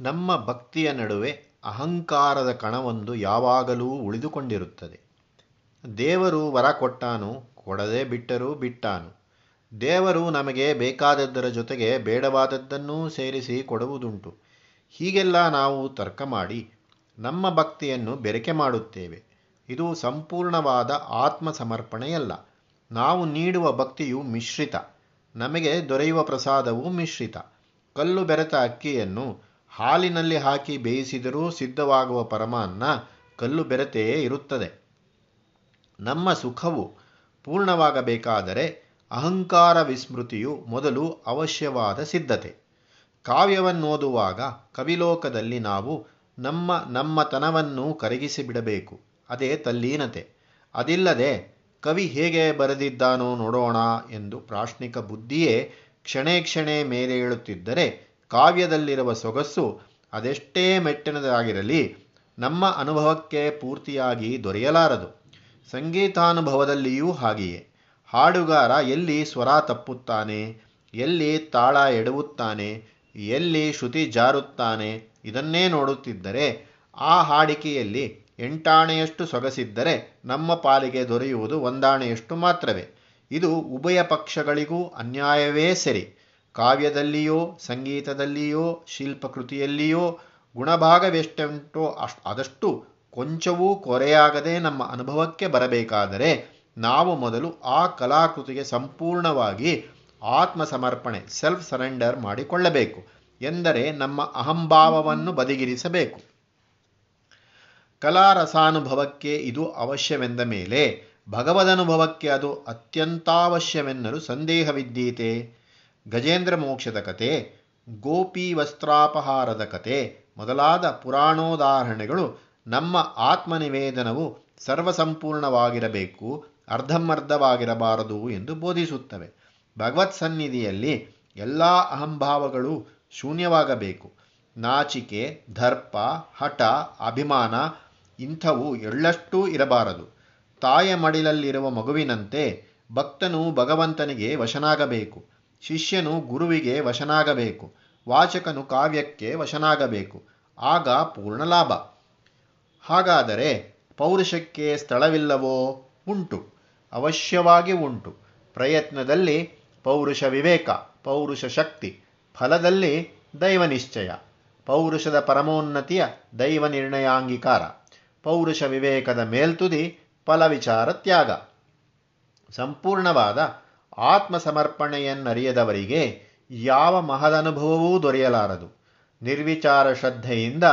ನಮ್ಮ ಭಕ್ತಿಯ ನಡುವೆ ಅಹಂಕಾರದ ಕಣವೊಂದು ಯಾವಾಗಲೂ ಉಳಿದುಕೊಂಡಿರುತ್ತದೆ. ದೇವರು ವರ ಕೊಟ್ಟಾನು, ಕೊಡದೆ ಬಿಟ್ಟರೂ ಬಿಟ್ಟಾನು. ದೇವರು ನಮಗೆ ಬೇಕಾದದ್ದರ ಜೊತೆಗೆ ಬೇಡವಾದದ್ದನ್ನೂ ಸೇರಿಸಿ ಕೊಡುವುದುಂಟು. ಹೀಗೆಲ್ಲ ನಾವು ತರ್ಕ ಮಾಡಿ ನಮ್ಮ ಭಕ್ತಿಯನ್ನು ಬೆರಕೆ ಮಾಡುತ್ತೇವೆ. ಇದು ಸಂಪೂರ್ಣವಾದ ಆತ್ಮ ಸಮರ್ಪಣೆಯಲ್ಲ ನಾವು ನೀಡುವ ಭಕ್ತಿಯು ಮಿಶ್ರಿತ. ನಮಗೆ ದೊರೆಯುವ ಪ್ರಸಾದವು ಮಿಶ್ರಿತ. ಕಲ್ಲು ಬೆರೆತ ಅಕ್ಕಿಯನ್ನು ಹಾಲಿನಲ್ಲಿ ಹಾಕಿ ಬೇಯಿಸಿದರೂ ಸಿದ್ಧವಾಗುವ ಪರಮಾನ್ನ ಕಲ್ಲು ಬೆರೆತೆಯೇ ಇರುತ್ತದೆ. ನಮ್ಮ ಸುಖವು ಪೂರ್ಣವಾಗಬೇಕಾದರೆ ಅಹಂಕಾರ ವಿಸ್ಮೃತಿಯು ಮೊದಲು ಅವಶ್ಯವಾದ ಸಿದ್ಧತೆ. ಕಾವ್ಯವನ್ನೋದುವಾಗ ಕವಿಲೋಕದಲ್ಲಿ ನಾವು ನಮ್ಮ ನಮ್ಮತನವನ್ನು ಕರಗಿಸಿಬಿಡಬೇಕು. ಅದೇ ತಲ್ಲೀನತೆ. ಅದಿಲ್ಲದೆ ಕವಿ ಹೇಗೆ ಬರೆದಿದ್ದಾನೋ ನೋಡೋಣ ಎಂದು ಪ್ರಾಶ್ನಿಕ ಬುದ್ಧಿಯೇ ಕ್ಷಣೇ ಕ್ಷಣೇ ಕಾವ್ಯದಲ್ಲಿರುವ ಸೊಗಸ್ಸು ಅದೆಷ್ಟೇ ಮೆಟ್ಟಿನದಾಗಿರಲಿ, ನಮ್ಮ ಅನುಭವಕ್ಕೆ ಪೂರ್ತಿಯಾಗಿ ದೊರೆಯಲಾರದು. ಸಂಗೀತಾನುಭವದಲ್ಲಿಯೂ ಹಾಗೆಯೇ. ಹಾಡುಗಾರ ಎಲ್ಲಿ ಸ್ವರ ತಪ್ಪುತ್ತಾನೆ, ಎಲ್ಲಿ ತಾಳ ಎಡವುತ್ತಾನೆ, ಎಲ್ಲಿ ಶ್ರುತಿ ಜಾರುತ್ತಾನೆ ಇದನ್ನೇ ನೋಡುತ್ತಿದ್ದರೆ, ಆ ಹಾಡಿಕೆಯಲ್ಲಿ ಎಂಟಾಣೆಯಷ್ಟು ಸೊಗಸಿದ್ದರೆ ನಮ್ಮ ಪಾಲಿಗೆ ದೊರೆಯುವುದು ಒಂದಾಣೆಯಷ್ಟು ಮಾತ್ರವೇ. ಇದು ಉಭಯ ಪಕ್ಷಗಳಿಗೂ ಅನ್ಯಾಯವೇ ಸರಿ. ಕಾವ್ಯದಲ್ಲಿಯೋ, ಸಂಗೀತದಲ್ಲಿಯೋ, ಶಿಲ್ಪಕೃತಿಯಲ್ಲಿಯೋ ಗುಣಭಾಗವೆಷ್ಟೆಂಟೋ ಅಷ್ಟು ಅದಷ್ಟು ಕೊಂಚವೂ ಕೊರೆಯಾಗದೆ ನಮ್ಮ ಅನುಭವಕ್ಕೆ ಬರಬೇಕಾದರೆ ನಾವು ಮೊದಲು ಆ ಕಲಾಕೃತಿಗೆ ಸಂಪೂರ್ಣವಾಗಿ ಆತ್ಮ ಸಮರ್ಪಣೆ ಸೆಲ್ಫ್ ಸರೆಂಡರ್ ಮಾಡಿಕೊಳ್ಳಬೇಕು ಎಂದರೆ ನಮ್ಮ ಅಹಂಭಾವವನ್ನು ಬದಿಗಿರಿಸಬೇಕು. ಕಲಾರಸಾನುಭವಕ್ಕೆ ಇದು ಅವಶ್ಯವೆಂದ ಮೇಲೆ ಭಗವದನುಭವಕ್ಕೆ ಅದು ಅತ್ಯಂತಾವಶ್ಯವೆನ್ನಲು ಸಂದೇಹವಿದ್ದೀತೆ? ಗಜೇಂದ್ರ ಮೋಕ್ಷದ ಕತೆ, ಗೋಪಿ ವಸ್ತ್ರಾಪಹಾರದ ಕತೆ ಮೊದಲಾದ ಪುರಾಣೋದಾಹರಣೆಗಳು ನಮ್ಮ ಆತ್ಮನಿವೇದನವು ಸರ್ವಸಂಪೂರ್ಣವಾಗಿರಬೇಕು, ಅರ್ಧಮರ್ಧವಾಗಿರಬಾರದು ಎಂದು ಬೋಧಿಸುತ್ತವೆ. ಭಗವತ್ ಸನ್ನಿಧಿಯಲ್ಲಿ ಎಲ್ಲ ಅಹಂಭಾವಗಳು ಶೂನ್ಯವಾಗಬೇಕು. ನಾಚಿಕೆ, ದರ್ಪ, ಹಠ, ಅಭಿಮಾನ ಇಂಥವು ಎಳ್ಳಷ್ಟೂ ಇರಬಾರದು. ತಾಯ ಮಡಿಲಲ್ಲಿರುವ ಮಗುವಿನಂತೆ ಭಕ್ತನು ಭಗವಂತನಿಗೆ ವಶನಾಗಬೇಕು. ಶಿಷ್ಯನು ಗುರುವಿಗೆ ವಶನಾಗಬೇಕು, ವಾಚಕನು ಕಾವ್ಯಕ್ಕೆ ವಶನಾಗಬೇಕು, ಆಗ ಪೂರ್ಣ ಲಾಭ. ಹಾಗಾದರೆ ಪೌರುಷಕ್ಕೆ ಸ್ಥಳವಿಲ್ಲವೋ? ಉಂಟು, ಅವಶ್ಯವಾಗಿ ಉಂಟು. ಪ್ರಯತ್ನದಲ್ಲಿ ಪೌರುಷ ವಿವೇಕ, ಪೌರುಷ ಶಕ್ತಿ, ಫಲದಲ್ಲಿ ದೈವ ನಿಶ್ಚಯ. ಪೌರುಷದ ಪರಮೋನ್ನತಿಯ ದೈವ ನಿರ್ಣಯಾಂಗೀಕಾರ. ಪೌರುಷ ವಿವೇಕದ ಮೇಲ್ತುದಿ ಫಲವಿಚಾರ ತ್ಯಾಗ. ಸಂಪೂರ್ಣವಾದ ಆತ್ಮ ಸಮರ್ಪಣೆಯನ್ನರಿಯದವರಿಗೆ ಯಾವ ಮಹದನುಭವವೂ ದೊರೆಯಲಾರದು. ನಿರ್ವಿಚಾರ ಶ್ರದ್ಧೆಯಿಂದ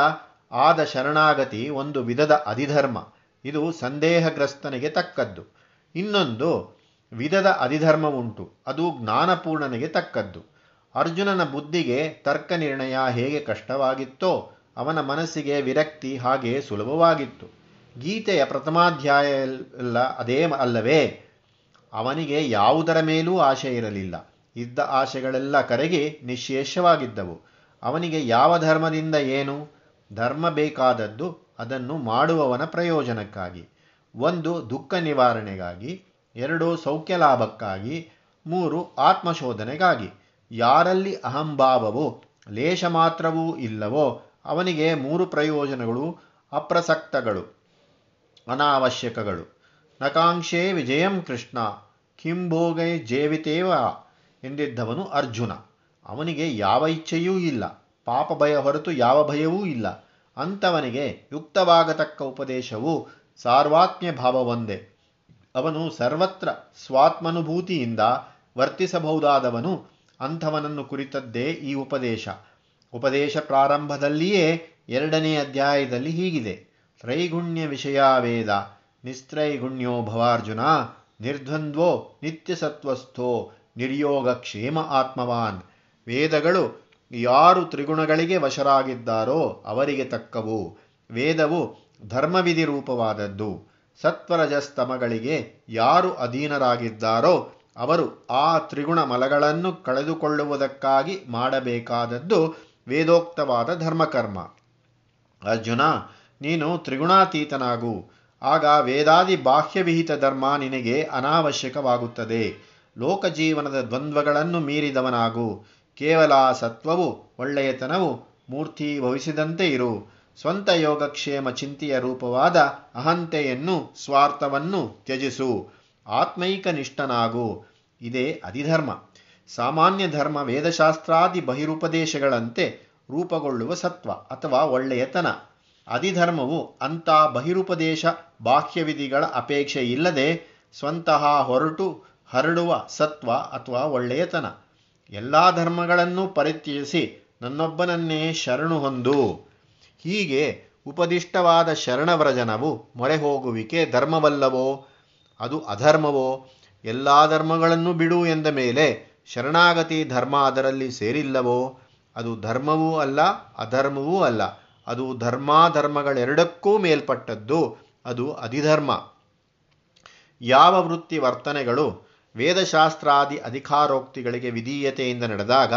ಆದ ಶರಣಾಗತಿ ಒಂದು ವಿಧದ ಅಧಿಧರ್ಮ. ಇದು ಸಂದೇಹಗ್ರಸ್ತನಿಗೆ ತಕ್ಕದ್ದು. ಇನ್ನೊಂದು, ವಿಧದ ಅಧಿಧರ್ಮ ಉಂಟು ಅದು ಜ್ಞಾನಪೂರ್ಣನಿಗೆ ತಕ್ಕದ್ದು. ಅರ್ಜುನನ ಬುದ್ಧಿಗೆ ತರ್ಕ ನಿರ್ಣಯ ಹೇಗೆ ಕಷ್ಟವಾಗಿತ್ತೋ, ಅವನ ಮನಸ್ಸಿಗೆ ವಿರಕ್ತಿ ಹಾಗೆ ಸುಲಭವಾಗಿತ್ತು. ಗೀತೆಯ ಪ್ರಥಮಾಧ್ಯಾಯ ಅದೇ ಅಲ್ಲವೇ? ಅವನಿಗೆ ಯಾವುದರ ಮೇಲೂ ಆಶೆ ಇರಲಿಲ್ಲ. ಇದ್ದ ಆಶೆಗಳೆಲ್ಲ ಕರೆಗೆ ನಿಶೇಷವಾಗಿದ್ದವು. ಅವನಿಗೆ ಯಾವ ಧರ್ಮದಿಂದ ಏನು? ಧರ್ಮ ಬೇಕಾದದ್ದು ಅದನ್ನು ಮಾಡುವವನ ಪ್ರಯೋಜನಕ್ಕಾಗಿ. ಒಂದು, ದುಃಖ ನಿವಾರಣೆಗಾಗಿ. ಎರಡು, ಸೌಖ್ಯ ಲಾಭಕ್ಕಾಗಿ. ಮೂರು, ಆತ್ಮಶೋಧನೆಗಾಗಿ. ಯಾರಲ್ಲಿ ಅಹಂಭಾವವೋ, ಲೇಷ ಮಾತ್ರವೂ ಇಲ್ಲವೋ, ಅವನಿಗೆ ಮೂರು ಪ್ರಯೋಜನಗಳು, ಅಪ್ರಸಕ್ತಗಳು, ಅನಾವಶ್ಯಕಗಳು. ನಕಾಂಕ್ಷೆ ವಿಜಯಂ ಕೃಷ್ಣ ಕಿಂಭೋಗೈ ಜೇವಿತೇವ ಎಂದಿದ್ದವನು ಅರ್ಜುನ. ಅವನಿಗೆ ಯಾವ ಇಚ್ಛೆಯೂ ಇಲ್ಲ, ಪಾಪ ಭಯ ಹೊರತು ಯಾವ ಭಯವೂ ಇಲ್ಲ. ಅಂಥವನಿಗೆ ಯುಕ್ತವಾಗತಕ್ಕ ಉಪದೇಶವು ಸಾರ್ವಾತ್ಮ್ಯ ಭಾವವೊಂದೇ. ಅವನು ಸರ್ವತ್ರ ಸ್ವಾತ್ಮನುಭೂತಿಯಿಂದ ವರ್ತಿಸಬಹುದಾದವನು ಅಂಥವನನ್ನು ಕುರಿತದ್ದೇ ಈ ಉಪದೇಶ. ಉಪದೇಶ ಪ್ರಾರಂಭದಲ್ಲಿಯೇ ಎರಡನೇ ಅಧ್ಯಾಯದಲ್ಲಿ ಹೀಗಿದೆ. ತ್ರೈಗುಣ್ಯ ವಿಷಯ ವೇದ. ನಿಸ್ತ್ರೈಗುಣ್ಯೋ ಭವಾರ್ಜುನ, ನಿರ್ದ್ವಂದ್ವೋ ನಿತ್ಯಸತ್ವಸ್ಥೋ, ನಿರ್ಯೋಗ ಕ್ಷೇಮ ಆತ್ಮವಾನ್. ವೇದಗಳು ಯಾರು ತ್ರಿಗುಣಗಳಿಗೆ ವಶರಾಗಿದ್ದಾರೋ ಅವರಿಗೆ ತಕ್ಕವು. ವೇದವು ಧರ್ಮವಿಧಿ ರೂಪವಾದದ್ದು. ಸತ್ವರಜಸ್ತಮಗಳಿಗೆ ಯಾರು ಅಧೀನರಾಗಿದ್ದಾರೋ ಅವರು ಆ ತ್ರಿಗುಣ ಮಲಗಳನ್ನು ಕಳೆದುಕೊಳ್ಳುವುದಕ್ಕಾಗಿ ಮಾಡಬೇಕಾದದ್ದು ವೇದೋಕ್ತವಾದ ಧರ್ಮಕರ್ಮ. ಅರ್ಜುನ, ನೀನು ತ್ರಿಗುಣಾತೀತನಾಗು. ಆಗ ವೇದಾದಿ ಬಾಹ್ಯವಿಹಿತ ಧರ್ಮ ನಿನಗೆ ಅನಾವಶ್ಯಕವಾಗುತ್ತದೆ. ಲೋಕಜೀವನದ ದ್ವಂದ್ವಗಳನ್ನು ಮೀರಿದವನಾಗು. ಕೇವಲ ಸತ್ವವು, ಒಳ್ಳೆಯತನವು ಮೂರ್ತಿ ಭವಿಸಿದಂತೆ ಇರು. ಸ್ವಂತ ಯೋಗಕ್ಷೇಮ ಚಿಂತೆಯ ರೂಪವಾದ ಅಹಂತೆಯನ್ನು, ಸ್ವಾರ್ಥವನ್ನು ತ್ಯಜಿಸು. ಆತ್ಮೈಕ ನಿಷ್ಠನಾಗು. ಇದೇ ಅಧಿಧರ್ಮ. ಸಾಮಾನ್ಯ ಧರ್ಮ ವೇದಶಾಸ್ತ್ರಾದಿ ಬಹಿರುಪದೇಶಗಳಂತೆ ರೂಪಗೊಳ್ಳುವ ಸತ್ವ ಅಥವಾ ಒಳ್ಳೆಯತನ. ಅಧಿಧರ್ಮವು ಅಂಥ ಬಹಿರುಪದೇಶ ಬಾಹ್ಯವಿಧಿಗಳ ಅಪೇಕ್ಷೆ ಇಲ್ಲದೆ ಸ್ವಂತಹ ಹೊರಟು ಹರಡುವ ಸತ್ವ ಅಥವಾ ಒಳ್ಳೆಯತನ. ಎಲ್ಲ ಧರ್ಮಗಳನ್ನು ಪರಿತ್ಯಜಿಸಿ ನನ್ನೊಬ್ಬನನ್ನೇ ಶರಣು ಹೊಂದು. ಹೀಗೆ ಉಪದಿಷ್ಟವಾದ ಶರಣವ್ರಜನವು ಮೊರೆ ಹೋಗುವಿಕೆ ಧರ್ಮವಲ್ಲವೋ, ಅದು ಅಧರ್ಮವೋ, ಎಲ್ಲ ಧರ್ಮಗಳನ್ನು ಬಿಡು ಎಂದ ಮೇಲೆ ಶರಣಾಗತಿ ಧರ್ಮ ಅದರಲ್ಲಿ ಸೇರಿಲ್ಲವೋ, ಅದು ಧರ್ಮವೂ ಅಲ್ಲ, ಅಧರ್ಮವೂ ಅಲ್ಲ. ಅದು ಧರ್ಮಾಧರ್ಮಗಳೆರಡಕ್ಕೂ ಮೇಲ್ಪಟ್ಟದ್ದು, ಅದು ಅಧಿಧರ್ಮ. ಯಾವ ವೃತ್ತಿ ವರ್ತನೆಗಳು ವೇದಶಾಸ್ತ್ರಾದಿ ಅಧಿಕಾರೋಕ್ತಿಗಳಿಗೆ ವಿಧೀಯತೆಯಿಂದ ನಡೆದಾಗ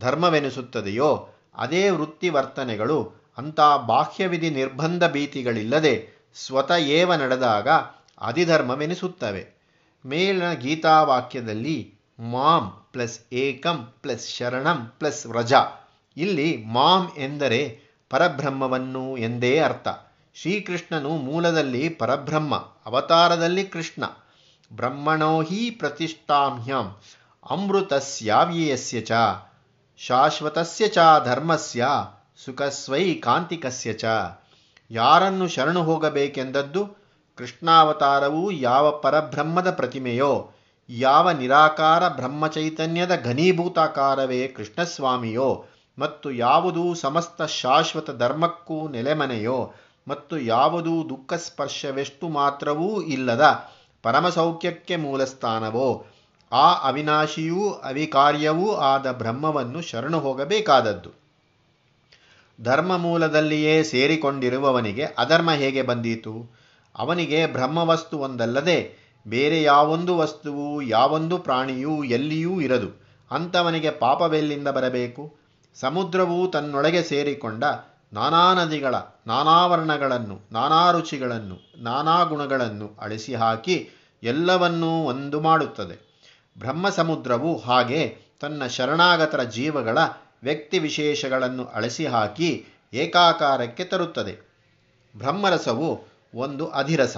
ಧರ್ಮವೆನಿಸುತ್ತದೆಯೋ, ಅದೇ ವೃತ್ತಿ ವರ್ತನೆಗಳು ಅಂಥ ಬಾಹ್ಯವಿಧಿ ನಿರ್ಬಂಧ ಭೀತಿಗಳಿಲ್ಲದೆ ಸ್ವತಃ ನಡೆದಾಗ ಅಧಿಧರ್ಮವೆನಿಸುತ್ತವೆ. ಮೇಲಿನ ಗೀತಾವಾಕ್ಯದಲ್ಲಿ ಮಾಂ ಪ್ಲಸ್ ಏಕಂ ಪ್ಲಸ್ ಶರಣಂ ಪ್ಲಸ್ ವ್ರಜ. ಇಲ್ಲಿ ಮಾಂ ಎಂದರೆ ಪರಬ್ರಹ್ಮವನ್ನು ಎಂದೇ ಅರ್ಥ. ಶ್ರೀಕೃಷ್ಣನು ಮೂಲದಲ್ಲಿ ಪರಬ್ರಹ್ಮ, ಅವತಾರದಲ್ಲಿ ಕೃಷ್ಣ. ಬ್ರಹ್ಮಣೋ ಹಿ ಪ್ರತಿಷ್ಠಾಮ್ಯಂ, ಅಮೃತಸ್ಯಾವ್ಯಯಸ್ಯ ಚ, ಶಾಶ್ವತಸ್ಯ ಚ, ಧರ್ಮಸ್ಯ, ಸುಖಸ್ವೈ ಕಾಂತಿಕಸ್ಯ ಚ. ಯಾರನ್ನು ಶರಣು ಹೋಗಬೇಕೆಂದದ್ದು? ಕೃಷ್ಣಾವತಾರವು ಯಾವ ಪರಬ್ರಹ್ಮದ ಪ್ರತಿಮೆಯೋ, ಯಾವ ನಿರಾಕಾರ ಬ್ರಹ್ಮಚೈತನ್ಯದ ಘನೀಭೂತಾಕಾರವೇ ಕೃಷ್ಣಸ್ವಾಮಿಯೋ ಮತ್ತು ಯಾವುದು ಸಮಸ್ತ ಶಾಶ್ವತ ಧರ್ಮಕ್ಕೂ ನೆಲೆಮನೆಯೋ ಮತ್ತು ಯಾವುದು ದುಃಖ ಸ್ಪರ್ಶವೆಷ್ಟು ಮಾತ್ರವೂ ಇಲ್ಲದ ಪರಮಸೌಖ್ಯಕ್ಕೆ ಮೂಲಸ್ಥಾನವೋ, ಆ ಅವಿನಾಶಿಯೂ ಅವಿಕಾರ್ಯವೂ ಆದ ಬ್ರಹ್ಮವನ್ನು ಶರಣು ಹೋಗಬೇಕಾದದ್ದು. ಧರ್ಮ ಮೂಲದಲ್ಲಿಯೇ ಸೇರಿಕೊಂಡಿರುವವನಿಗೆ ಅಧರ್ಮ ಹೇಗೆ ಬಂದೀತು? ಅವನಿಗೆ ಬ್ರಹ್ಮವಸ್ತು ಒಂದಲ್ಲದೆ ಬೇರೆ ಯಾವೊಂದು ವಸ್ತುವು, ಯಾವೊಂದು ಪ್ರಾಣಿಯೂ ಎಲ್ಲಿಯೂ ಇರದು. ಅಂಥವನಿಗೆ ಪಾಪವೆಲ್ಲಿಂದ ಬರಬೇಕು? ಸಮುದ್ರವು ತನ್ನೊಳಗೆ ಸೇರಿಕೊಂಡ ನಾನಾ ನದಿಗಳ, ನಾನಾ ವರ್ಣಗಳನ್ನು, ನಾನಾ ರುಚಿಗಳನ್ನು, ನಾನಾ ಗುಣಗಳನ್ನು ಅಳಿಸಿ ಹಾಕಿ ಎಲ್ಲವನ್ನೂ ಒಂದು ಮಾಡುತ್ತದೆ. ಬ್ರಹ್ಮ ಸಮುದ್ರವು ಹಾಗೆ ತನ್ನ ಶರಣಾಗತರ ಜೀವಗಳ ವ್ಯಕ್ತಿ ವಿಶೇಷಗಳನ್ನು ಅಳಿಸಿ ಹಾಕಿ ಏಕಾಕಾರಕ್ಕೆ ತರುತ್ತದೆ. ಬ್ರಹ್ಮರಸವು ಒಂದು ಅಧಿರಸ.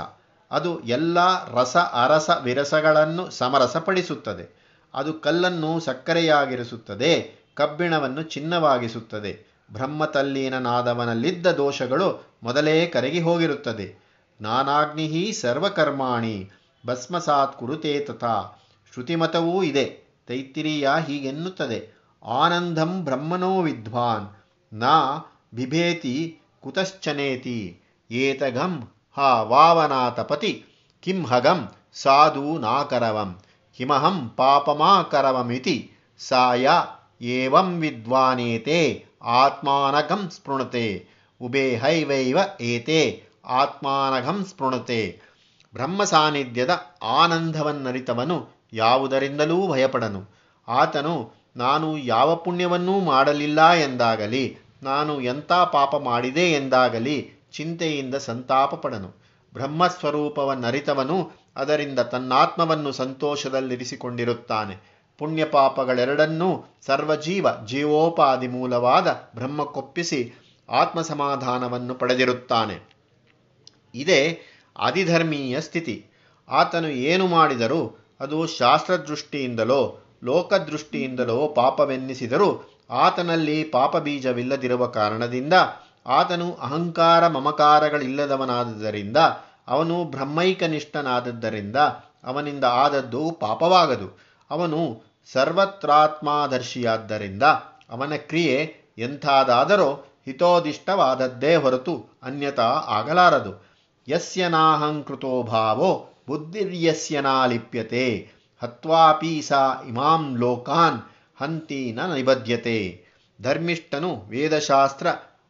ಅದು ಎಲ್ಲ ರಸ ಅರಸ ವಿರಸಗಳನ್ನು ಸಮರಸಪಡಿಸುತ್ತದೆ. ಅದು ಕಲ್ಲನ್ನು ಸಕ್ಕರೆಯಾಗಿರಿಸುತ್ತದೆ. ಕಬ್ಬಿಣವನ್ನು ಚಿನ್ನವಾಗಿಸುತ್ತದೆ. ಬ್ರಹ್ಮತಲ್ಲೀನನಾದವನಲ್ಲಿದ್ದ ದೋಷಗಳು ಮೊದಲೇ ಕರಗಿ ಹೋಗಿರುತ್ತದೆ. ನಾನಾಗ್ನಿ ಸರ್ವಕರ್ಮಾಣಿ, ಭಸ್ಮಸಾತ್ ಕುರುತೇ ತಥಾ. ಶ್ರುತಿಮತವೂ ಇದೆ, ತೈತ್ತಿರೀಯ ಹೀಗೆನ್ನುತ್ತದೆ. ಆನಂದಂ ಬ್ರಹ್ಮನೋ ವಿದ್ವಾನ್, ನ ಬಿಭೇತಿ ಕುತಶ್ಚನೇತಿ ಏತಗಂ ಹ ವಾವನಾತಪತಿ, ಕಿಂ ಹಗಂ ಸಾಧೂ ನಾಕರವಂ, ಹಿಮಹಂ ಪಾಪಮಾಕರವಮಿತಿ, ಸಾಯ ಏವಂ ವಿದ್ವಾನೇತೆ, ಆತ್ಮಾನಘಂ ಸ್ಪೃಣತೆ ಉಬೇಹೈವೈವ ಏತೆ, ಆತ್ಮಾನಘಂ ಸ್ಪೃಣತೆ. ಬ್ರಹ್ಮ ಸಾನ್ನಿಧ್ಯದ ಆನಂದವನ್ನರಿತವನು ಯಾವುದರಿಂದಲೂ ಭಯಪಡನು. ಆತನು, ನಾನು ಯಾವ ಪುಣ್ಯವನ್ನೂ ಮಾಡಲಿಲ್ಲ ಎಂದಾಗಲಿ, ನಾನು ಎಂಥ ಪಾಪ ಮಾಡಿದೆ ಎಂದಾಗಲಿ ಚಿಂತೆಯಿಂದ ಸಂತಾಪ ಪಡನು ಬ್ರಹ್ಮಸ್ವರೂಪವನ್ನರಿತವನು ಅದರಿಂದ ತನ್ನಾತ್ಮವನ್ನು ಸಂತೋಷದಲ್ಲಿರಿಸಿಕೊಂಡಿರುತ್ತಾನೆ. ಪುಣ್ಯ ಪಾಪಗಳೆರಡನ್ನೂ ಸರ್ವಜೀವ ಜೀವೋಪಾದಿ ಮೂಲವಾದ ಬ್ರಹ್ಮಕ್ಕೊಪ್ಪಿಸಿ ಆತ್ಮಸಮಾಧಾನವನ್ನು ಪಡೆದಿರುತ್ತಾನೆ. ಇದೇ ಅಧಿಧರ್ಮೀಯ ಸ್ಥಿತಿ. ಆತನು ಏನು ಮಾಡಿದರೂ ಅದು ಶಾಸ್ತ್ರದೃಷ್ಟಿಯಿಂದಲೋ, ಲೋಕದೃಷ್ಟಿಯಿಂದಲೋ ಪಾಪವೆನ್ನಿಸಿದರೂ ಆತನಲ್ಲಿ ಪಾಪಬೀಜವಿಲ್ಲದಿರುವ ಕಾರಣದಿಂದ ಆತನು ಅಹಂಕಾರ ಮಮಕಾರಗಳಿಲ್ಲದವನಾದದ್ದರಿಂದ, ಅವನು ಬ್ರಹ್ಮೈಕನಿಷ್ಠನಾದದ್ದರಿಂದ ಅವನಿಂದ ಆದದ್ದು ಪಾಪವಾಗದು. ಅವನು ಸರ್ವತ್ರಾತ್ಮಾದರ್ಶಿಯಾದ್ದರಿಂದ ಅವನ ಕ್ರಿಯೆ ಎಂಥಾದಾದರೂ ಹಿತೋದಿಷ್ಟವಾದದ್ದೇ ಹೊರತು ಅನ್ಯತಾ ಆಗಲಾರದು. ಯಸ್ಯ ನಾಹಂಕೃತೋ ಭಾವೋ ಬುದ್ಧಿರ್ಯಸ್ಯ ನಾಲಿಪ್ಯತೆ. ಹತ್ವಾಪಿ ಸಾ ಇಮಾಂ ಲೋಕಾನ್ ಹಂತಿ ನ ನಿಬದ್ಯತೆ ಧರ್ಮಿಷ್ಠನು ವೇದಶಾಸ್ತ್ರ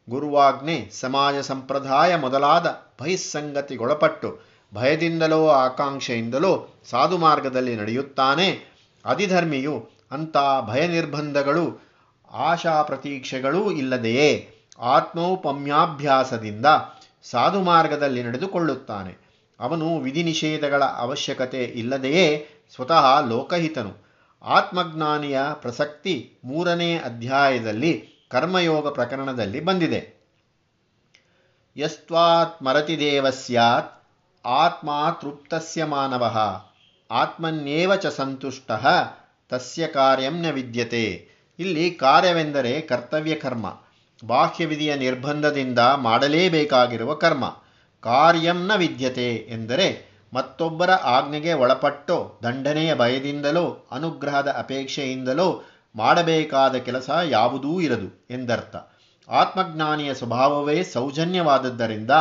ಗುರುವಾಜ್ಞೆ ಸಮಾಜ ಸಂಪ್ರದಾಯ ಮೊದಲಾದ ಬಹಿಸ್ಸಂಗತಿಗೊಳಪಟ್ಟು ಭಯದಿಂದಲೋ ಆಕಾಂಕ್ಷೆಯಿಂದಲೋ ಸಾಧು ಮಾರ್ಗದಲ್ಲಿ ನಡೆಯುತ್ತಾನೆ. ಅಧಿಧರ್ಮಿಯು ಅಂಥ ಭಯ ನಿರ್ಬಂಧಗಳು ಆಶಾ ಪ್ರತೀಕ್ಷೆಗಳೂ ಇಲ್ಲದೆಯೇ ಆತ್ಮೌಪಮ್ಯಾಭ್ಯಾಸದಿಂದ ಸಾಧು ಮಾರ್ಗದಲ್ಲಿ ನಡೆದುಕೊಳ್ಳುತ್ತಾನೆ. ಅವನು ವಿಧಿ ನಿಷೇಧಗಳ ಅವಶ್ಯಕತೆ ಇಲ್ಲದೆಯೇ ಸ್ವತಃ ಲೋಕಹಿತನು. ಆತ್ಮಜ್ಞಾನಿಯ ಪ್ರಸಕ್ತಿ ಮೂರನೇ ಅಧ್ಯಾಯದಲ್ಲಿ ಕರ್ಮಯೋಗ ಪ್ರಕರಣದಲ್ಲಿ ಬಂದಿದೆ. ಯಸ್ತ್ವಾತ್ ಮರತಿದೇವ ಸ್ಯಾತ್, ಆತ್ಮ ತೃಪ್ತಸ್ಯ ಮಾನವ. ಆತ್ಮನ್ಯೇವ ಚ ಸಂತುಷ್ಟ, ತಸ್ಯ ಕಾರ್ಯಂ ನ ವಿದ್ಯತೆ. ಇಲ್ಲಿ ಕಾರ್ಯವೆಂದರೆ ಕರ್ತವ್ಯ ಕರ್ಮ. ಬಾಹ್ಯವಿಧಿಯ ನಿರ್ಬಂಧದಿಂದ ಮಾಡಲೇಬೇಕಾಗಿರುವ ಕರ್ಮ. ಕಾರ್ಯಂನ ವಿದ್ಯತೆ ಎಂದರೆ ಮತ್ತೊಬ್ಬರ ಆಜ್ಞೆಗೆ ಒಳಪಟ್ಟು, ದಂಡನೆಯ ಭಯದಿಂದಲೋ, ಅನುಗ್ರಹದ ಅಪೇಕ್ಷೆಯಿಂದಲೋ ಮಾಡಬೇಕಾದ ಕೆಲಸ ಯಾವುದೂ ಇರದು ಎಂದರ್ಥ. ಆತ್ಮಜ್ಞಾನಿಯ ಸ್ವಭಾವವೇ ಸೌಜನ್ಯವಾದದ್ದರಿಂದ,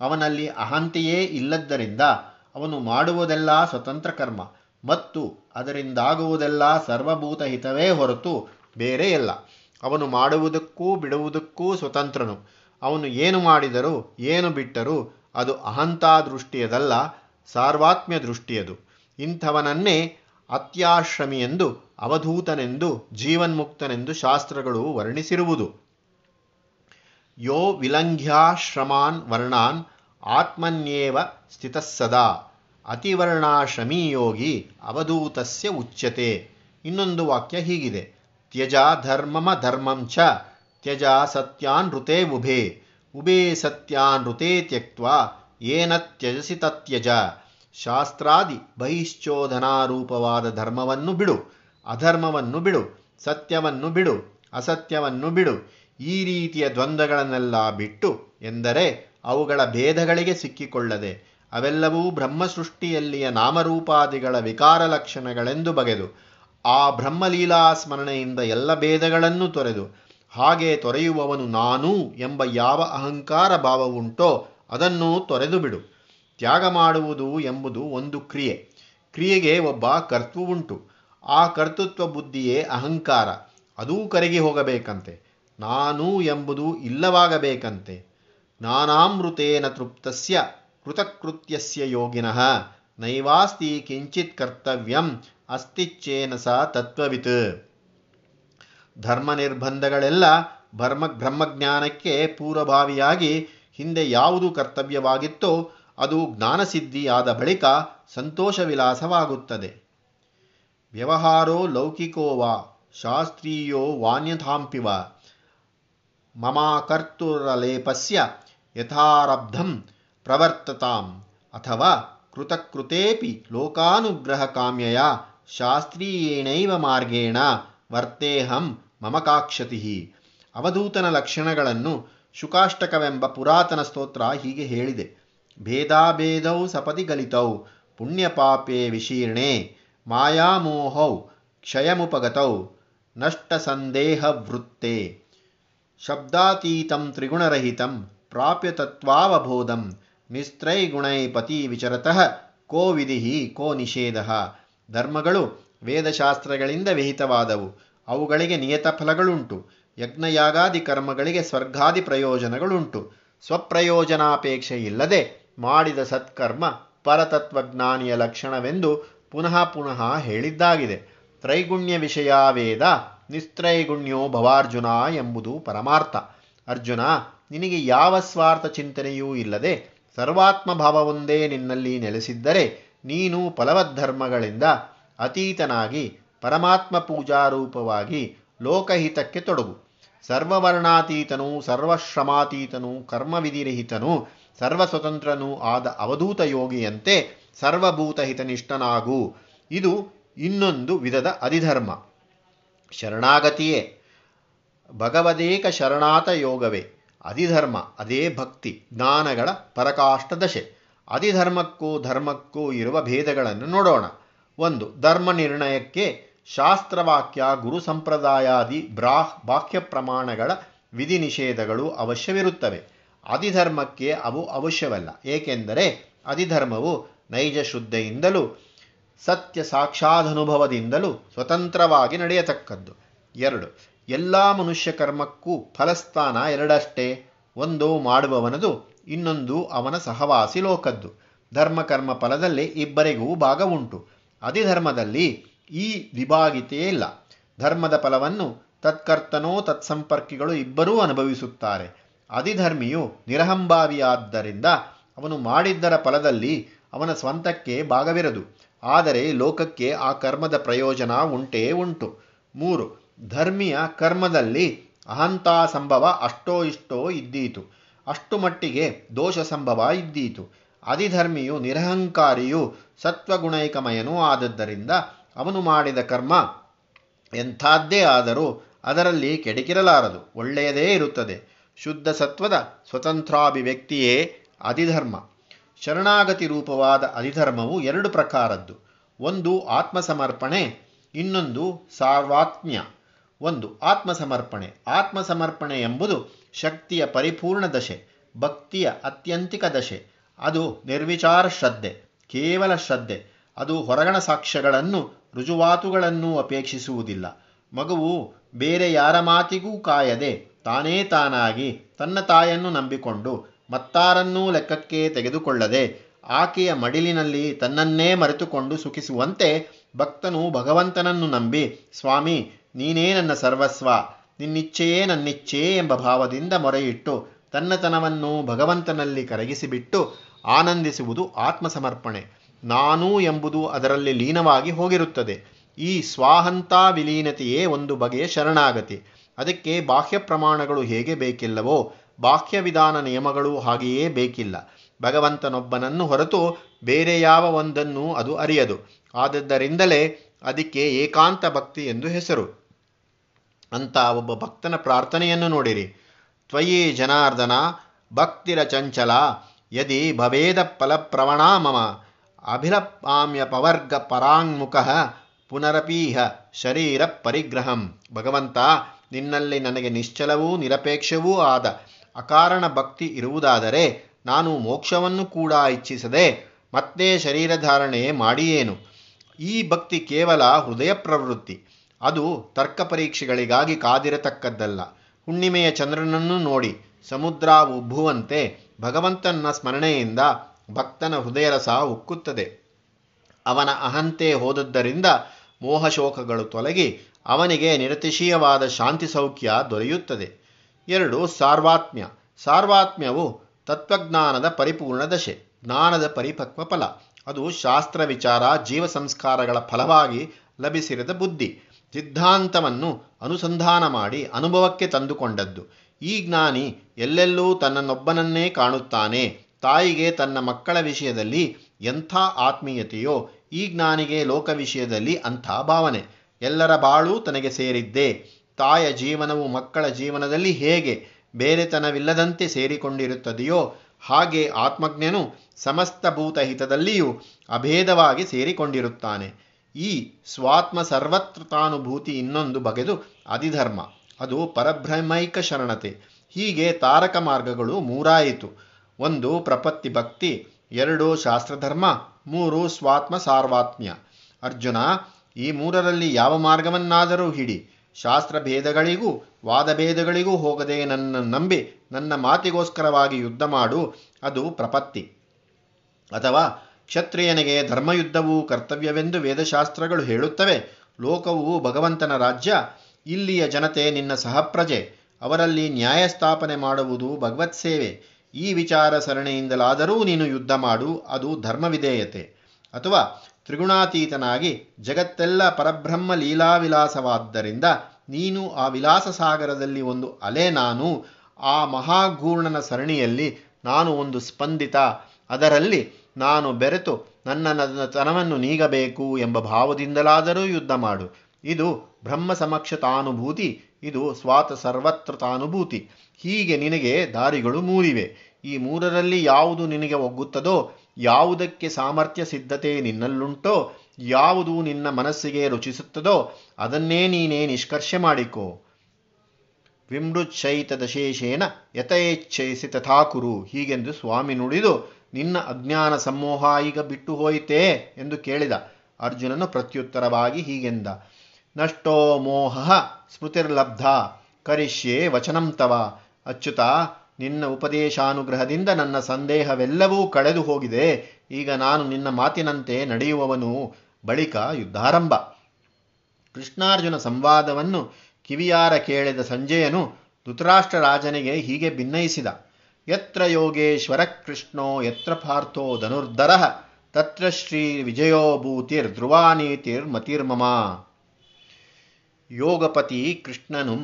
ಅವನಲ್ಲಿ ಅಹಂತೆಯೇ ಇಲ್ಲದ್ದರಿಂದ ಅವನು ಮಾಡುವುದೆಲ್ಲ ಸ್ವತಂತ್ರ ಕರ್ಮ, ಮತ್ತು ಅದರಿಂದಾಗುವುದೆಲ್ಲ ಸರ್ವಭೂತ ಹಿತವೇ ಹೊರತು ಬೇರೆಯಲ್ಲ ಅವನು ಮಾಡುವುದಕ್ಕೂ ಬಿಡುವುದಕ್ಕೂ ಸ್ವತಂತ್ರನು. ಅವನು ಏನು ಮಾಡಿದರೂ, ಏನು ಬಿಟ್ಟರೂ, ಅದು ಅಹಂತಾ ದೃಷ್ಟಿಯದಲ್ಲ, ಸಾರ್ವಾತ್ಮ್ಯ ದೃಷ್ಟಿಯದು. ಇಂಥವನನ್ನೇ ಅತ್ಯಾಶ್ರಮಿಯೆಂದು, ಅವಧೂತನೆಂದು, ಜೀವನ್ಮುಕ್ತನೆಂದು ಶಾಸ್ತ್ರಗಳು ವರ್ಣಿಸಿರುವುದು. ಯೋ ವಿಲಂಘ್ಯಾಶ್ರಮಾನ್ ವರ್ಣಾನ್, ಆತ್ಮನ್ಯೇವ ಸ್ಥಿತಸ್ಸದಾ ಅತಿವರ್ಣಾಶ್ರಮೀ ಯೋಗಿ ಅವಧೂತಸ್ಯ ಉಚ್ಯತೆ. ಇನ್ನೊಂದು ವಾಕ್ಯ ಹೀಗಿದೆ. ತ್ಯಜ ಧರ್ಮಮ ಧರ್ಮಂ ಚ, ತ್ಯಜ ಉಭೇ ಉಭೇ ಸತ್ಯಾನ್ ಋತೆ ತ್ಯಕ್ವ ಏನ ತ್ಯಜಸಿ ತತ್ಯಜ. ಶಾಸ್ತ್ರಾದಿ ಬಹಿಶ್ಚೋಧನಾರೂಪವಾದ ಧರ್ಮವನ್ನು ಬಿಡು, ಅಧರ್ಮವನ್ನು ಬಿಡು, ಸತ್ಯವನ್ನು ಬಿಡು, ಅಸತ್ಯವನ್ನು ಬಿಡು, ಈ ರೀತಿಯ ದ್ವಂದ್ವಗಳನ್ನೆಲ್ಲ ಬಿಟ್ಟು ಎಂದರೆ ಅವುಗಳ ಭೇದಗಳಿಗೆ ಸಿಕ್ಕಿಕೊಳ್ಳದೆ ಅವೆಲ್ಲವೂ ಬ್ರಹ್ಮಸೃಷ್ಟಿಯಲ್ಲಿಯ ನಾಮರೂಪಾದಿಗಳ ವಿಕಾರ ಲಕ್ಷಣಗಳೆಂದು ಬಗೆದು ಆ ಬ್ರಹ್ಮಲೀಲಾ ಸ್ಮರಣೆಯಿಂದ ಎಲ್ಲ ಭೇದಗಳನ್ನು ತೊರೆದು ಹಾಗೆ ತೊರೆಯುವವನು ನಾನು ಎಂಬ ಯಾವ ಅಹಂಕಾರ ಭಾವವುಂಟೋ ಅದನ್ನು ತೊರೆದು ಬಿಡು. ತ್ಯಾಗ ಮಾಡುವುದು ಎಂಬುದು ಒಂದು ಕ್ರಿಯೆ. ಕ್ರಿಯೆಗೆ ಒಬ್ಬ ಕರ್ತೃವುಂಟು. ಆ ಕರ್ತೃತ್ವ ಬುದ್ಧಿಯೇ ಅಹಂಕಾರ. ಅದೂ ಕರಗಿ ಹೋಗಬೇಕಂತೆ. ನಾನು ಎಂಬುದು ಇಲ್ಲವಾಗಬೇಕಂತೆ. ನಾನಾಮೃತೇನ ತೃಪ್ತಸ್ಯ. ಕೃತಕೃತ್ಯಸ್ಯ ಯೋಗಿನಃ ನೈವಾಸ್ತಿ ಕಿಂಚಿತ್ ಕರ್ತವ್ಯಂ ಅಸ್ತಿಚ್ಚೇನ ಸ ತತ್ವವಿತ್. ಧರ್ಮ ನಿರ್ಬಂಧಗಳೆಲ್ಲ ಭರ್ಮ ಬ್ರಹ್ಮಜ್ಞಾನಕ್ಕೆ ಪೂರ್ವಭಾವಿಯಾಗಿ ಹಿಂದೆ ಯಾವುದು ಕರ್ತವ್ಯವಾಗಿತ್ತೋ ಅದು ಜ್ಞಾನಸಿದ್ಧಿಯಾದ ಬಳಿಕ ಸಂತೋಷ ವಿಲಾಸವಾಗುತ್ತದೆ ವ್ಯವಹಾರೋ ಲೌಕಿಕೋ ವಾ, ಶಾಸ್ತ್ರೀಯೋ ವಾನ್ಯಥಾಂಪಿವ. ಮಮಾಕರ್ತುರಲೇಪಸ್ಯ ಯಥಾರಬ್ಧಂ ಪ್ರವರ್ತತಾಂ ಅಥವಾ ಕೃತಕೃತೇಪಿ ಲೋಕಾನುಗ್ರಹ ಕಾಮ್ಯಯ ಶಾಸ್ತ್ರೀಯೇಣೈವ ಮಾರ್ಗೇಣ ವರ್ತೇಹಂ ಮಮಕಾಕ್ಷತಿ. ಅವಧೂತನ ಲಕ್ಷಣಗಳನ್ನು ಶುಕಾಷ್ಟಕವೆಂಬ ಪುರಾತನ ಸ್ತೋತ್ರ ಹೀಗೆ ಹೇಳಿದೆ. ಭೇದಾಭೇದೌ ಸಪದಿ ಗಲಿತೌ ಪುಣ್ಯಪಾಪೇ ವಿಶೀರ್ಣೆ ಮಾಯಾಮೋಹೌ ಕ್ಷಯಮುಪಗತೌ ವೃತ್ತೆ ಶಬ್ದಾತೀತಂ ತ್ರಿಗುಣರಹಿತಂ ಪ್ರಾಪ್ಯ ತತ್ವಾವಬೋಧಂ ನಿಸ್ತ್ರೈಗುಣೈ ಪತಿ ವಿಚರತಃ, ಕೋ ವಿಧಿ ಕೋ ನಿಷೇಧ. ಧರ್ಮಗಳು ವೇದಶಾಸ್ತ್ರಗಳಿಂದ ವಿಹಿತವಾದವು. ಅವುಗಳಿಗೆ ನಿಯತ ಫಲಗಳುಂಟು. ಯಜ್ಞಯಾಗಾದಿ ಕರ್ಮಗಳಿಗೆ ಸ್ವರ್ಗಾದಿ ಪ್ರಯೋಜನಗಳುಂಟು. ಸ್ವಪ್ರಯೋಜನಾಪೇಕ್ಷೆ ಇಲ್ಲದೆ ಮಾಡಿದ ಸತ್ಕರ್ಮ ಪರತತ್ವಜ್ಞಾನಿಯ ಲಕ್ಷಣವೆಂದು ಪುನಃ ಪುನಃ ಹೇಳಿದ್ದಾಗಿದೆ. ತ್ರೈಗುಣ್ಯ ವಿಷಯ ವೇದ, ನಿಸ್ತ್ರೈಗುಣ್ಯೋ ಭವಾರ್ಜುನ ಎಂಬುದು ಪರಮಾರ್ಥ. ಅರ್ಜುನ, ನಿನಗೆ ಯಾವ ಸ್ವಾರ್ಥ ಚಿಂತನೆಯೂ ಇಲ್ಲದೆ ಸರ್ವಾತ್ಮ ಭಾವವೊಂದೇ ನಿನ್ನಲ್ಲಿ ನೆಲೆಸಿದ್ದರೆ ನೀನು ಫಲವದ್ಧರ್ಮಗಳಿಂದ ಅತೀತನಾಗಿ ಪರಮಾತ್ಮ ಪೂಜಾರೂಪವಾಗಿ ಲೋಕಹಿತಕ್ಕೆ ತೊಡಗು. ಸರ್ವವರ್ಣಾತೀತನೂ, ಸರ್ವಶ್ರಮಾತೀತನೂ, ಕರ್ಮವಿಧಿರಹಿತನೂ, ಸರ್ವಸ್ವತಂತ್ರನೂ ಆದ ಅವಧೂತ ಯೋಗಿಯಂತೆ ಸರ್ವಭೂತಹಿತನಿಷ್ಠನಾಗು. ಇದು ಇನ್ನೊಂದು ವಿಧದ ಅಧಿಧರ್ಮ. ಶರಣಾಗತಿಯೇ. ಭಗವದೇಕ ಶರಣಾತ ಯೋಗವೇ. ಅಧಿಧರ್ಮ, ಅದೇ ಭಕ್ತಿ, ಜ್ಞಾನಗಳ ಪರಕಾಷ್ಟ ದಶೆ. ಅಧಿಧರ್ಮಕ್ಕೂ ಧರ್ಮಕ್ಕೂ ಇರುವ ಭೇದಗಳನ್ನು ನೋಡೋಣ. ಒಂದು, ಧರ್ಮ ನಿರ್ಣಯಕ್ಕೆ ಶಾಸ್ತ್ರವಾಕ್ಯ, ಗುರು ಸಂಪ್ರದಾಯಾದಿ ಬ್ರಾಹ್ ಬಾಹ್ಯ ಪ್ರಮಾಣಗಳ ವಿಧಿ ನಿಷೇಧಗಳು ಅವಶ್ಯವಿರುತ್ತವೆ. ಅಧಿಧರ್ಮಕ್ಕೆ ಅವು ಅವಶ್ಯವಲ್ಲ. ಏಕೆಂದರೆ ಅಧಿಧರ್ಮವು ನೈಜ ಶುದ್ಧೆಯಿಂದಲೂ, ಸತ್ಯ ಸಾಕ್ಷಾದನುಭವದಿಂದಲೂ ಸ್ವತಂತ್ರವಾಗಿ ನಡೆಯತಕ್ಕದ್ದು. ಎರಡು ಎಲ್ಲ ಮನುಷ್ಯ ಕರ್ಮಕ್ಕೂ ಫಲಸ್ಥಾನ ಎರಡಷ್ಟೇ, ಒಂದು ಮಾಡುವವನದು, ಇನ್ನೊಂದು ಅವನ ಸಹವಾಸಿ ಲೋಕದ್ದು. ಧರ್ಮಕರ್ಮ ಫಲದಲ್ಲಿ ಇಬ್ಬರಿಗೂ ಭಾಗ ಉಂಟು. ಅಧಿಧರ್ಮದಲ್ಲಿ ಈ ವಿಭಾಗಿತೆಯೇ ಇಲ್ಲ. ಧರ್ಮದ ಫಲವನ್ನು ತತ್ಕರ್ತನೋ ತತ್ಸಂಪರ್ಕಿಗಳು ಇಬ್ಬರೂ ಅನುಭವಿಸುತ್ತಾರೆ. ಅಧಿಧರ್ಮಿಯು ನಿರಹಂಭಾವಿಯಾದ್ದರಿಂದ ಅವನು ಮಾಡಿದ್ದರ ಫಲದಲ್ಲಿ ಅವನ ಸ್ವಂತಕ್ಕೆ ಭಾಗವಿರದು. ಆದರೆ ಲೋಕಕ್ಕೆ ಆ ಕರ್ಮದ ಪ್ರಯೋಜನ ಉಂಟೇ ಉಂಟು. ಮೂರು ಧರ್ಮಿಯ ಕರ್ಮದಲ್ಲಿ ಅಹಂತಾ ಸಂಭವ ಅಷ್ಟೋ ಇಷ್ಟೋ ಇದ್ದೀತು. ಅಷ್ಟು ಮಟ್ಟಿಗೆ ದೋಷ ಸಂಭವ ಇದ್ದೀತು. ಅಧಿಧರ್ಮಿಯು ನಿರಹಂಕಾರಿಯು ಸತ್ವಗುಣೈಕಮಯನೂ ಆದದ್ದರಿಂದ ಅವನು ಮಾಡಿದ ಕರ್ಮ ಎಂಥದ್ದೇ ಆದರೂ ಅದರಲ್ಲಿ ಕೆಡಕಿರಲಾರದು. ಒಳ್ಳೆಯದೇ ಇರುತ್ತದೆ. ಶುದ್ಧ ಸತ್ವದ ಸ್ವತಂತ್ರಾಭಿವ್ಯಕ್ತಿಯೇ ಅಧಿಧರ್ಮ. ಶರಣಾಗತಿ ರೂಪವಾದ ಅಧಿಧರ್ಮವು ಎರಡು ಪ್ರಕಾರದ್ದು. ಒಂದು ಆತ್ಮಸಮರ್ಪಣೆ, ಇನ್ನೊಂದು ಸಾರ್ವಾತ್ಮ್ಯ. ಒಂದು, ಆತ್ಮಸಮರ್ಪಣೆ. ಆತ್ಮಸಮರ್ಪಣೆ ಎಂಬುದು ಶಕ್ತಿಯ ಪರಿಪೂರ್ಣ ದಶೆ, ಭಕ್ತಿಯ ಅತ್ಯಂತಿಕ ದಶೆ. ಅದು ನಿರ್ವಿಚಾರ ಶ್ರದ್ಧೆ, ಕೇವಲ ಶ್ರದ್ಧೆ. ಅದು ಹೊರಗಣ ಸಾಕ್ಷ್ಯಗಳನ್ನು, ರುಜುವಾತುಗಳನ್ನು ಅಪೇಕ್ಷಿಸುವುದಿಲ್ಲ. ಮಗುವು ಬೇರೆ ಯಾರ ಮಾತಿಗೂ ಕಾಯದೆ ತಾನೇ ತಾನಾಗಿ ತನ್ನ ತಾಯನ್ನು ನಂಬಿಕೊಂಡು ಮತ್ತಾರನ್ನೂ ಲೆಕ್ಕಕ್ಕೆ ತೆಗೆದುಕೊಳ್ಳದೆ ಆಕೆಯ ಮಡಿಲಿನಲ್ಲಿ ತನ್ನನ್ನೇ ಮರೆತುಕೊಂಡು ಸುಖಿಸುವಂತೆ ಭಕ್ತನು ಭಗವಂತನನ್ನು ನಂಬಿ, ಸ್ವಾಮಿ ನೀನೇ ನನ್ನ ಸರ್ವಸ್ವ, ನಿನ್ನಿಚ್ಛೆಯೇ ನನ್ನಿಚ್ಛೆ ಎಂಬ ಭಾವದಿಂದ ಮೊರೆಯಿಟ್ಟು ತನ್ನತನವನ್ನು ಭಗವಂತನಲ್ಲಿ ಕರಗಿಸಿಬಿಟ್ಟು ಆನಂದಿಸುವುದು ಆತ್ಮಸಮರ್ಪಣೆ. ನಾನು ಎಂಬುದು ಅದರಲ್ಲಿ ಲೀನವಾಗಿ ಹೋಗಿರುತ್ತದೆ. ಈ ಸ್ವಾಹಂತ ವಿಲೀನತೆಯೇ ಒಂದು ಬಗೆಯ ಶರಣಾಗತಿ. ಅದಕ್ಕೆ ಬಾಹ್ಯ ಪ್ರಮಾಣಗಳು ಹೇಗೆ ಬೇಕಿಲ್ಲವೋ, ಬಾಹ್ಯ ವಿಧಾನ ನಿಯಮಗಳು ಹಾಗೆಯೇ ಬೇಕಿಲ್ಲ. ಭಗವಂತನೊಬ್ಬನನ್ನು ಹೊರತು ಬೇರೆ ಯಾವ ಒಂದನ್ನು ಅದು ಅರಿಯದು. ಆದದ್ದರಿಂದಲೇ ಅದಕ್ಕೆ ಏಕಾಂತ ಭಕ್ತಿ ಎಂದು ಹೆಸರು. ಅಂತ ಒಬ್ಬ ಭಕ್ತನ ಪ್ರಾರ್ಥನೆಯನ್ನು ನೋಡಿರಿ. ತ್ವಯಿ ಜನಾರ್ದನ, ಭಕ್ತಿರ ಚಂಚಲ, ಯದಿ ಭವೇದ ಫಲಪ್ರವಣ ಮಮ ಅಭಿಲಪಾಮ್ಯ ಪವರ್ಗ ಪರಾಂಗ್ಮುಖ ಪುನರಪೀಹ ಶರೀರ ಪರಿಗ್ರಹಂ. ಭಗವಂತ, ನಿನ್ನಲ್ಲಿ ನನಗೆ ನಿಶ್ಚಲವೂ ನಿರಪೇಕ್ಷವೂ ಆದ ಅಕಾರಣ ಭಕ್ತಿ ಇರುವುದಾದರೆ ನಾನು ಮೋಕ್ಷವನ್ನು ಕೂಡ ಇಚ್ಛಿಸದೆ ಮತ್ತೆ ಶರೀರಧಾರಣೆ ಮಾಡಿಯೇನು? ಈ ಭಕ್ತಿ ಕೇವಲ ಹೃದಯ ಪ್ರವೃತ್ತಿ. ಅದು ತರ್ಕ ಪರೀಕ್ಷೆಗಳಿಗಾಗಿ ಕಾದಿರತಕ್ಕದ್ದಲ್ಲ. ಹುಣ್ಣಿಮೆಯ ಚಂದ್ರನನ್ನು ನೋಡಿ ಸಮುದ್ರ ಉಬ್ಬುವಂತೆ ಭಗವಂತನ ಸ್ಮರಣೆಯಿಂದ ಭಕ್ತನ ಹೃದಯರಸ ಉಕ್ಕುತ್ತದೆ. ಅವನ ಅಹಂತೆ ಹೋದದ್ದರಿಂದ ಮೋಹಶೋಕಗಳು ತೊಲಗಿ ಅವನಿಗೆ ನಿರತಿಶೀಯವಾದ ಶಾಂತಿ ಸೌಖ್ಯ ದೊರೆಯುತ್ತದೆ. ಎರಡು, ಸಾರ್ವಾತ್ಮ್ಯ. ಸಾರ್ವಾತ್ಮ್ಯವು ತತ್ವಜ್ಞಾನದ ಪರಿಪೂರ್ಣ ದಶೆ, ಜ್ಞಾನದ ಪರಿಪಕ್ವ ಫಲ ಅದು ಶಾಸ್ತ್ರ ವಿಚಾರ ಜೀವ ಸಂಸ್ಕಾರಗಳ ಫಲವಾಗಿ ಲಭಿಸಿರದ ಬುದ್ಧಿ. ಸಿದ್ಧಾಂತವನ್ನು ಅನುಸಂಧಾನ ಮಾಡಿ ಅನುಭವಕ್ಕೆ ತಂದುಕೊಂಡದ್ದು. ಈ ಜ್ಞಾನಿ ಎಲ್ಲೆಲ್ಲೂ ತನ್ನನ್ನೊಬ್ಬನನ್ನೇ ಕಾಣುತ್ತಾನೆ. ತಾಯಿಗೆ ತನ್ನ ಮಕ್ಕಳ ವಿಷಯದಲ್ಲಿ ಎಂಥ ಆತ್ಮೀಯತೆಯೋ ಈ ಜ್ಞಾನಿಗೆ ಲೋಕ ವಿಷಯದಲ್ಲಿ ಅಂಥ ಭಾವನೆ. ಎಲ್ಲರ ಬಾಳು ತನಗೆ ಸೇರಿದ್ದೇ. ತಾಯ ಜೀವನವು ಮಕ್ಕಳ ಜೀವನದಲ್ಲಿ ಹೇಗೆ ಬೇರೆತನವಿಲ್ಲದಂತೆ ಸೇರಿಕೊಂಡಿರುತ್ತದೆಯೋ ಹಾಗೆ ಆತ್ಮಜ್ಞನು ಸಮಸ್ತ ಭೂತ ಹಿತದಲ್ಲಿಯೂ ಅಭೇದವಾಗಿ ಸೇರಿಕೊಂಡಿರುತ್ತಾನೆ. ಈ ಸ್ವಾತ್ಮ ಸರ್ವತ್ರತಾನುಭೂತಿ ಇನ್ನೊಂದು ಬಗೆದು ಅಧಿಧರ್ಮ. ಅದು ಪರಬ್ರಹ್ಮೈಕ ಶರಣತೆ. ಹೀಗೆ ತಾರಕ ಮಾರ್ಗಗಳು ಮೂರಾಯಿತು. ಒಂದು ಪ್ರಪತ್ತಿ ಭಕ್ತಿ, ಎರಡು ಶಾಸ್ತ್ರಧರ್ಮ, ಮೂರು ಸ್ವಾತ್ಮ ಸಾರ್ವಾತ್ಮ್ಯ. ಅರ್ಜುನ, ಈ ಮೂರರಲ್ಲಿ ಯಾವ ಮಾರ್ಗವನ್ನಾದರೂ ಹಿಡಿ, ಶಾಸ್ತ್ರ ಭೇದಗಳಿಗೂ ವಾದಭೇದಗಳಿಗೂ ಹೋಗದೆ ನನ್ನ ನಂಬಿ ನನ್ನ ಮಾತಿಗೋಸ್ಕರವಾಗಿ ಯುದ್ಧ ಮಾಡು, ಅದು ಪ್ರಪತ್ತಿ. ಅಥವಾ ಕ್ಷತ್ರಿಯನಿಗೆ ಧರ್ಮಯುದ್ಧವು ಕರ್ತವ್ಯವೆಂದು ವೇದಶಾಸ್ತ್ರಗಳು ಹೇಳುತ್ತವೆ. ಲೋಕವು ಭಗವಂತನ ರಾಜ್ಯ, ಇಲ್ಲಿಯ ಜನತೆ ನಿನ್ನ ಸಹಪ್ರಜೆ. ಅವರಲ್ಲಿ ನ್ಯಾಯ ಸ್ಥಾಪನೆ ಮಾಡುವುದು ಭಗವತ್ ಸೇವೆ. ಈ ವಿಚಾರ ಸರಣಿಯಿಂದಲಾದರೂ ನೀನು ಯುದ್ಧ ಮಾಡು, ಅದು ಧರ್ಮವಿಧೇಯತೆ. ಅಥವಾ ತ್ರಿಗುಣಾತೀತನಾಗಿ, ಜಗತ್ತೆಲ್ಲ ಪರಬ್ರಹ್ಮ ಲೀಲಾವಿಲಾಸವಾದ್ದರಿಂದ ನೀನು ಆ ವಿಲಾಸ ಸಾಗರದಲ್ಲಿ ಒಂದು ಅಲೆ ನಾನು, ಆ ಮಹಾಗೂರ್ಣನ ಸರಣಿಯಲ್ಲಿ ನಾನು ಒಂದು ಸ್ಪಂದಿತ. ಅದರಲ್ಲಿ ನಾನು ಬೆರೆತು ನನ್ನ ತನವನ್ನು ನೀಗಬೇಕು ಎಂಬ ಭಾವದಿಂದಲಾದರೂ ಯುದ್ಧ ಮಾಡು. ಇದು ಬ್ರಹ್ಮ ಸಮಕ್ಷತಾನುಭೂತಿ ಇದು ಸ್ವಾತ ಸರ್ವತ್ರ ತಾನುಭೂತಿ ಹೀಗೆ ನಿನಗೆ ದಾರಿಗಳು ಮೂರಿವೆ. ಈ ಮೂರರಲ್ಲಿ ಯಾವುದು ನಿನಗೆ ಒಗ್ಗುತ್ತದೋ, ಯಾವುದಕ್ಕೆ ಸಾಮರ್ಥ್ಯ ಸಿದ್ಧತೆ ನಿನ್ನಲ್ಲುಂಟೋ, ಯಾವುದು ನಿನ್ನ ಮನಸ್ಸಿಗೆ ರುಚಿಸುತ್ತದೋ, ಅದನ್ನೇ ನೀನೇ ನಿಷ್ಕರ್ಷೆ ಮಾಡಿಕೋ. ವಿಮೃಚ್ಛೈತ ದಶೇಷೇನ ಯಥೇಚ್ಛಯಿಸಿ ತಥಾಕುರು. ಹೀಗೆಂದು ಸ್ವಾಮಿ ನುಡಿದು ನಿನ್ನ ಅಜ್ಞಾನ ಸಮೂಹ ಈಗ ಬಿಟ್ಟು ಹೋಯಿತೇ ಎಂದು ಕೇಳಿದ. ಅರ್ಜುನನು ಪ್ರತ್ಯುತ್ತರವಾಗಿ ಹೀಗೆಂದ. ನಷ್ಟೋ ಮೋಹ ಸ್ಮೃತಿರ್ಲಬ್ಧ. ಕರಿಷ್ಯೆ ವಚನಂ ತವ. ಅಚ್ಯುತ, ನಿನ್ನ ಉಪದೇಶಾನುಗ್ರಹದಿಂದ ನನ್ನ ಸಂದೇಹವೆಲ್ಲವೂ ಕಳೆದು ಹೋಗಿದೆ. ಈಗ ನಾನು ನಿನ್ನ ಮಾತಿನಂತೆ ನಡೆಯುವವನು. ಬಳಿಕ ಯುದ್ಧಾರಂಭ. ಕೃಷ್ಣಾರ್ಜುನ ಸಂವಾದವನ್ನು ಕಿವಿಯಾರ ಕೇಳಿದ ಸಂಜೆಯನು ಧೃತರಾಷ್ಟ್ರ ರಾಜನಿಗೆ ಹೀಗೆ ಭಿನ್ನಯಿಸಿದ ಯತ್ರ ಯೋಗೇಶ್ವರ ಕೃಷ್ಣೋ ಯತ್ರ ಪಾರ್ಥೋ ಧನುರ್ಧರ ತತ್ರ ಶ್ರೀ ವಿಜಯೋಭೂತಿರ್ ಧ್ರುವಾನೀತಿರ್ ಮತಿರ್ಮಮ ಯೋಗಪತಿ ಕೃಷ್ಣನು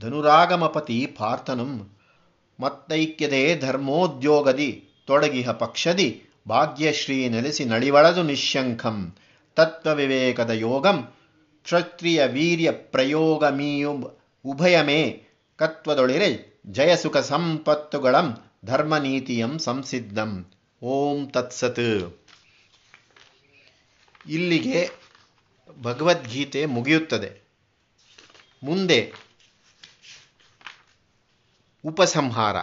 ಧನುರಾಗಮಪತಿ ಪಾರ್ಥನುಂ ಮತ್ತೈಕ್ಯದೇ ಧರ್ಮೋದ್ಯೋಗದಿ ತೊಡಗಿಹ ಪಕ್ಷದಿ, ಭಾಗ್ಯಶ್ರೀ ನೆಲೆಸಿ ನಳಿವಳದು ನಿಶಂಕಂ ತತ್ವವಿವೇಕದ ಯೋಗಂ, ಕ್ಷತ್ರಿಯ ವೀರ್ಯ ಪ್ರಯೋಗಮೀಯು ಉಭಯಮೇ ಕತ್ವದೊಳಿರೆ ಜಯಸುಖ ಸಂಪತ್ತುಗಳಂ ಧರ್ಮನೀತಿಯಂ ಸಂಸಿದ್ಧಂ. ಓಂ ತತ್ಸತ್. ಇಲ್ಲಿಗೆ ಭಗವದ್ಗೀತೆ ಮುಗಿಯುತ್ತದೆ. ಮುಂದೆ ಉಪಸಂಹಾರ.